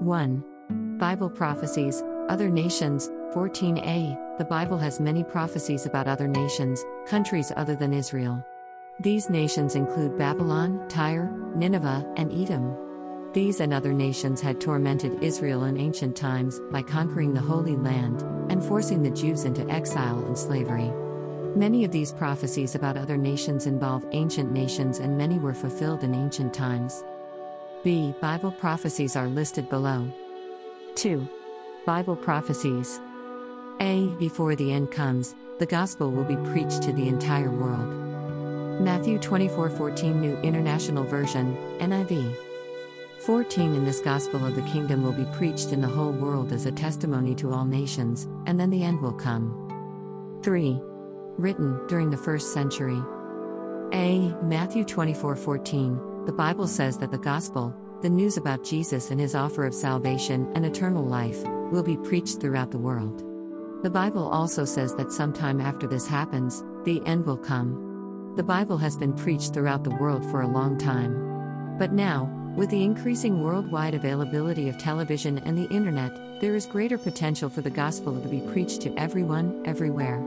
1. Bible prophecies, other nations, 14a. The Bible has many prophecies about other nations, countries other than Israel. These nations include Babylon, Tyre, Nineveh, and Edom. These and other nations had tormented Israel in ancient times by conquering the Holy Land and forcing the Jews into exile and slavery. Many of these prophecies about other nations involve ancient nations, and many were fulfilled in ancient times. B. Bible prophecies are listed below. 2. Bible prophecies. A. Before the end comes, the gospel will be preached to the entire world. Matthew 24:14 New International Version, NIV. 14 In this gospel of the kingdom will be preached in the whole world as a testimony to all nations, and then the end will come. 3. Written during the first century. A. Matthew 24:14. The Bible says that the gospel, the news about Jesus and his offer of salvation and eternal life, will be preached throughout the world. The Bible also says that sometime after this happens, the end will come. The Bible has been preached throughout the world for a long time. But now, with the increasing worldwide availability of television and the internet, there is greater potential for the gospel to be preached to everyone, everywhere.